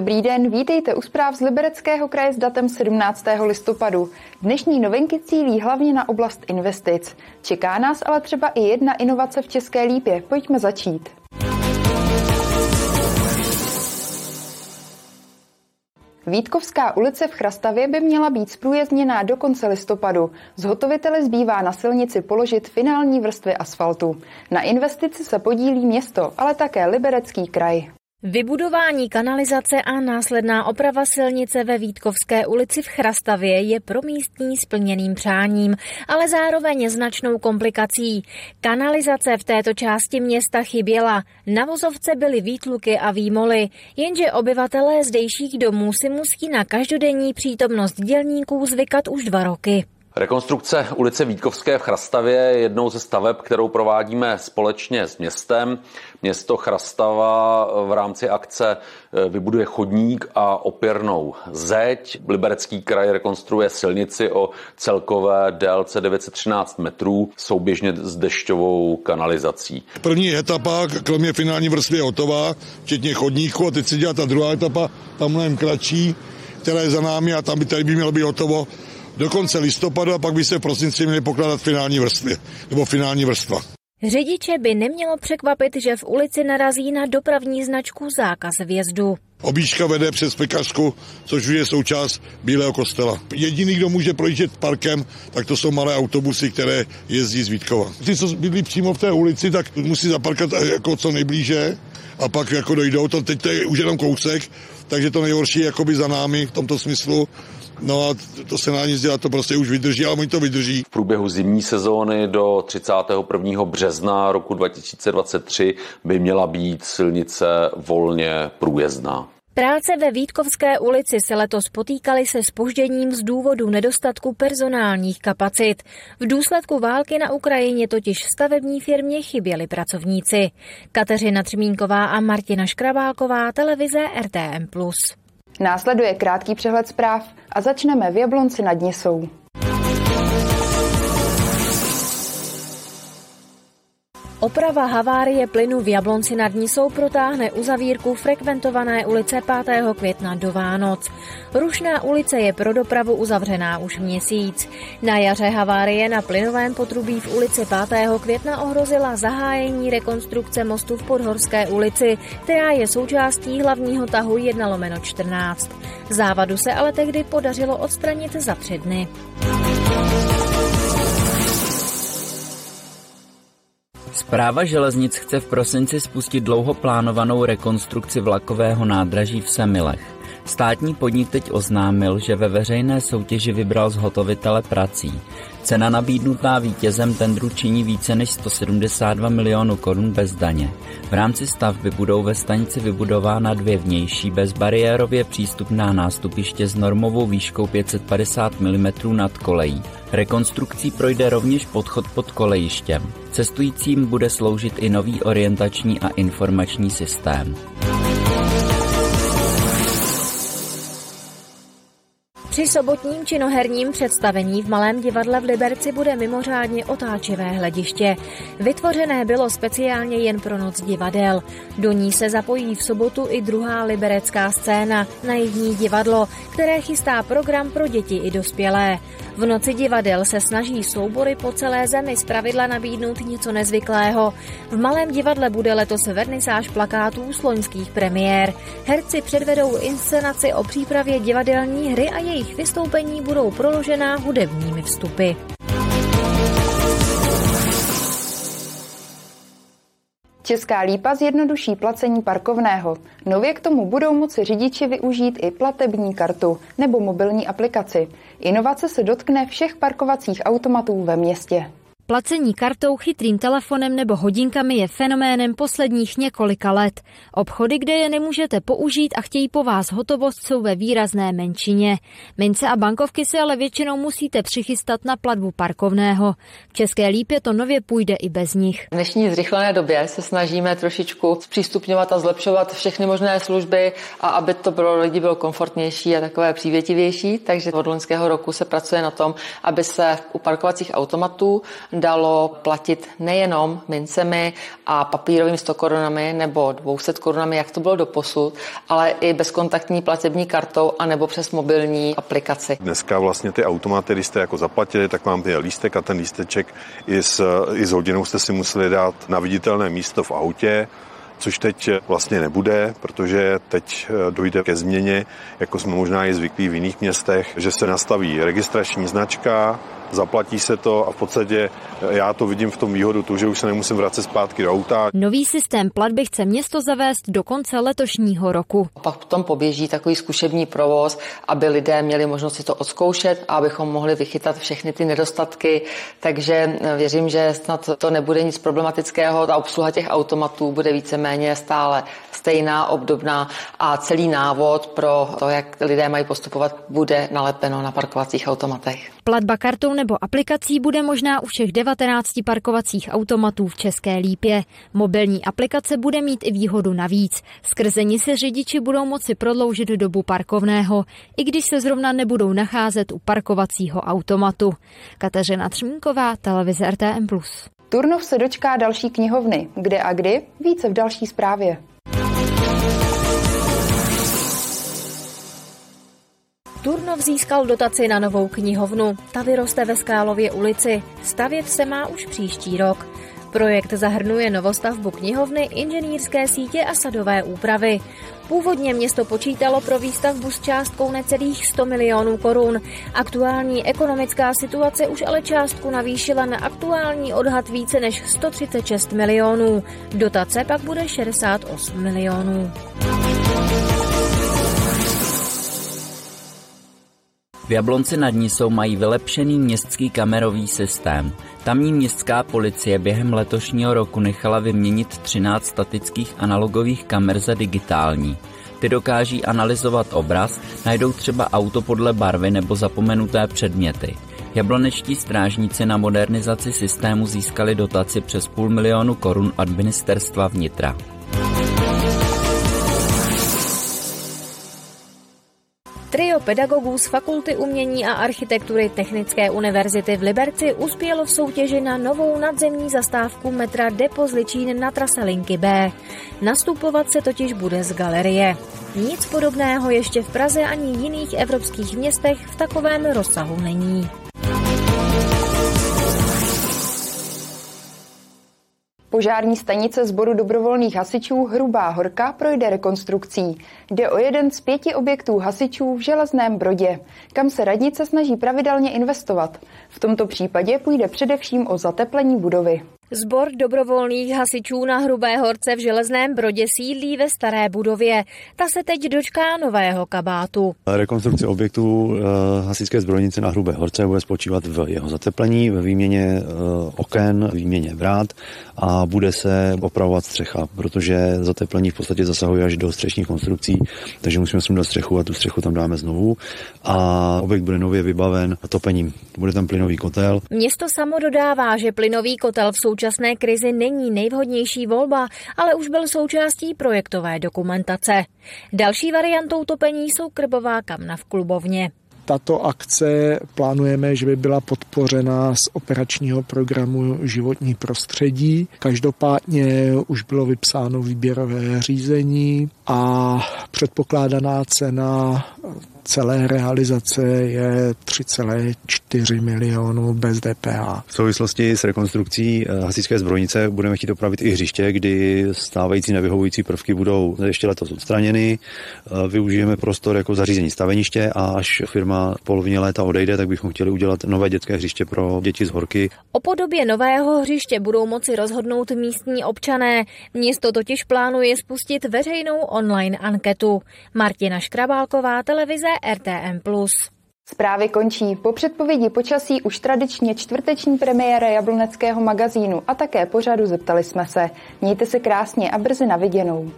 Dobrý den, vítejte u zpráv z Libereckého kraje s datem 17. listopadu. Dnešní novinky cílí hlavně na oblast investic. Čeká nás ale třeba i jedna inovace v České lípě. Pojďme začít. Vítkovská ulice v Chrastavě by měla být zprůjezdněná do konce listopadu. Zhotoviteli zbývá na silnici položit finální vrstvy asfaltu. Na investici se podílí město, ale také Liberecký kraj. Vybudování kanalizace a následná oprava silnice ve Vítkovské ulici v Chrastavě je pro místní splněným přáním, ale zároveň značnou komplikací. Kanalizace v této části města chyběla. Na vozovce byly výtluky a výmoly, jenže obyvatelé zdejších domů si musí na každodenní přítomnost dělníků zvykat už dva roky. Rekonstrukce ulice Vítkovské v Chrastavě je jednou ze staveb, kterou provádíme společně s městem. Město Chrastava v rámci akce eh, vybuduje chodník a opěrnou zeď. Liberecký kraj rekonstruuje silnici o celkové délce 913 metrů souběžně s dešťovou kanalizací. První etapa, kromě finální vrstvy je hotová, včetně chodníku a teď se dělá ta druhá etapa, tam mnohem kratší, která je za námi a tam by tady by mělo být hotovo do konce listopadu a pak by se v prosinci měly pokládat finální vrstvy nebo finální vrstva. Řidiče by nemělo překvapit, že v ulici narazí na dopravní značku zákaz vjezdu. Obíčka vede přes pekařku, což je součást Bílého kostela. Jediný, kdo může projíždět parkem, tak to jsou malé autobusy, které jezdí z Vítkova. Ty, co bydlí přímo v té ulici, tak musí zaparkat jako co nejblíže a pak jako dojdou. To teď to je už jenom kousek, takže to nejhorší je jakoby za námi v tomto smyslu. No a to se na nic dělat, to prostě už vydrží, ale oni to vydrží. V průběhu zimní sezóny do 31. března roku 2023 by měla být silnice volně průjezdná. Práce ve Vítkovské ulici se letos potýkaly se spožděním z důvodu nedostatku personálních kapacit. V důsledku války na Ukrajině totiž stavební firmě chyběli pracovníci. Kateřina Třmínková a Martina Škrabálková, televize RTM+. Následuje krátký přehled zpráv a začneme v Jablonci nad Nisou. Oprava havárie plynu v Jablonci nad Nisou protáhne uzavírku frekventované ulice 5. května do Vánoc. Rušná ulice je pro dopravu uzavřená už měsíc. Na jaře havárie na plynovém potrubí v ulici 5. května ohrozila zahájení rekonstrukce mostu v Podhorské ulici, která je součástí hlavního tahu 1 lomeno 14. Závadu se ale tehdy podařilo odstranit za tři dny. Správa železnic chce v prosinci spustit dlouho plánovanou rekonstrukci vlakového nádraží v Semilech. Státní podnik teď oznámil, že ve veřejné soutěži vybral zhotovitele prací. Cena nabídnutá vítězem tendru činí více než 172 milionů korun bez daně. V rámci stavby budou ve stanici vybudována dvě vnější bezbariérově přístupná nástupiště s normovou výškou 550 mm nad kolejí. Rekonstrukcí projde rovněž podchod pod kolejištěm. Cestujícím bude sloužit i nový orientační a informační systém. Při sobotním činoherním představení v Malém divadle v Liberci bude mimořádně otáčivé hlediště. Vytvořené bylo speciálně jen pro noc divadel. Do ní se zapojí v sobotu i druhá liberecká scéna, naivní divadlo, které chystá program pro děti i dospělé. V noci divadel se snaží soubory po celé zemi zpravidla nabídnout něco nezvyklého. V Malém divadle bude letos vernisáž plakátů z loňských premiér. Herci předvedou inscenaci o přípravě divadelní hry a jejich vystoupení budou proložená hudebními vstupy. Česká lípa zjednoduší placení parkovného. Nově k tomu budou moci řidiči využít i platební kartu nebo mobilní aplikaci. Inovace se dotkne všech parkovacích automatů ve městě. Placení kartou, chytrým telefonem nebo hodinkami je fenoménem posledních několika let. Obchody, kde je nemůžete použít a chtějí po vás hotovost, jsou ve výrazné menšině. Mince a bankovky si ale většinou musíte přichystat na platbu parkovného. V České lípě to nově půjde i bez nich. V dnešní zrychlené době se snažíme trošičku zpřístupňovat a zlepšovat všechny možné služby a aby to pro lidi bylo komfortnější a takové přívětivější. Takže od loňského roku se pracuje na tom, aby se u parkovacích automatů dalo platit nejenom mincemi a papírovými 100 korunami nebo 200 korunami, jak to bylo do posud, ale i bezkontaktní platební kartou a nebo přes mobilní aplikaci. Dneska vlastně ty automaty, když jste jako zaplatili, tak vám je lístek a ten lísteček i s, i s hodinou jste si museli dát na viditelné místo v autě což teď vlastně nebude, protože teď eh, dojde ke změně, jako jsme možná i zvyklí v jiných městech, že se nastaví registrační značka, zaplatí se to a v podstatě eh, já to vidím v tom výhodu, tu, že už se nemusím vracet zpátky do auta. Nový systém platby chce město zavést do konce letošního roku. Pak potom poběží takový zkušební provoz, aby lidé měli možnost si to odzkoušet a abychom mohli vychytat všechny ty nedostatky. Takže eh, věřím, že snad to nebude nic problematického. Ta obsluha těch automatů bude víceméně stále stejná, obdobná a celý návod pro to, jak lidé mají postupovat, bude nalepeno na parkovacích automatech. Platba kartou nebo aplikací bude možná u všech 19 parkovacích automatů v České Lípě. Mobilní aplikace bude mít i výhodu navíc. Skrze ní se řidiči budou moci prodloužit dobu parkovného, i když se zrovna nebudou nacházet u parkovacího automatu. Kateřina Třmínková, televize RTM+. Turnov se dočká další knihovny. Kde a kdy? Více v další zprávě. Turnov získal dotaci na novou knihovnu. Ta vyroste ve Skálově ulici. Stavět se má už příští rok. Projekt zahrnuje novostavbu knihovny, inženýrské sítě a sadové úpravy. Původně město počítalo pro výstavbu s částkou necelých 100 milionů korun. Aktuální ekonomická situace už ale částku navýšila na aktuální odhad více než 136 milionů. Dotace pak bude 68 milionů. V Jablonci nad Nisou mají vylepšený městský kamerový systém. Tamní městská policie během letošního roku nechala vyměnit 13 statických analogových kamer za digitální. Ty dokáží analyzovat obraz, najdou třeba auto podle barvy nebo zapomenuté předměty. Jablonečtí strážníci na modernizaci systému získali dotaci přes půl milionu korun od ministerstva vnitra. Trio pedagogů z Fakulty umění a architektury Technické univerzity v Liberci uspělo v soutěži na novou nadzemní zastávku metra Depo Zličín na trase linky B. Nastupovat se totiž bude z galerie. Nic podobného ještě v Praze ani jiných evropských městech v takovém rozsahu není. Požární stanice sboru dobrovolných hasičů Hrubá Horka projde rekonstrukcí. Jde o jeden z pěti objektů hasičů v Železném Brodě, kam se radnice snaží pravidelně investovat. V tomto případě půjde především o zateplení budovy. Zbor dobrovolných hasičů na Hrubé horce v Železném Brodě sídlí ve staré budově. Ta se teď dočká nového kabátu. Rekonstrukce objektu eh, hasičské zbrojnice na Hrubé horce bude spočívat v jeho zateplení, ve výměně eh, oken, výměně vrát a bude se opravovat střecha, protože zateplení v podstatě zasahuje až do střešních konstrukcí, takže musíme sundat střechu a tu střechu tam dáme znovu. A objekt bude nově vybaven topením. Bude tam plynový kotel. Město samo dodává, že plynový kotel v současné krizi není nejvhodnější volba, ale už byl součástí projektové dokumentace. Další variantou topení jsou krbová kamna v klubovně tato akce plánujeme, že by byla podpořena z operačního programu Životní prostředí. Každopádně už bylo vypsáno výběrové řízení a předpokládaná cena celé realizace je 3,4 milionů bez DPH. V souvislosti s rekonstrukcí eh, hasičské zbrojnice budeme chtít opravit i hřiště, kdy stávající nevyhovující prvky budou ještě letos odstraněny. Eh, využijeme prostor jako zařízení staveniště a až firma v polovině léta odejde, tak bychom chtěli udělat nové dětské hřiště pro děti z horky. O podobě nového hřiště budou moci rozhodnout místní občané. Město totiž plánuje spustit veřejnou online anketu. Martina Škrabálková, televize RTM+. Zprávy končí. Po předpovědi počasí už tradičně čtvrteční premiéra jabloneckého magazínu a také pořadu zeptali jsme se. Mějte se krásně a brzy na viděnou.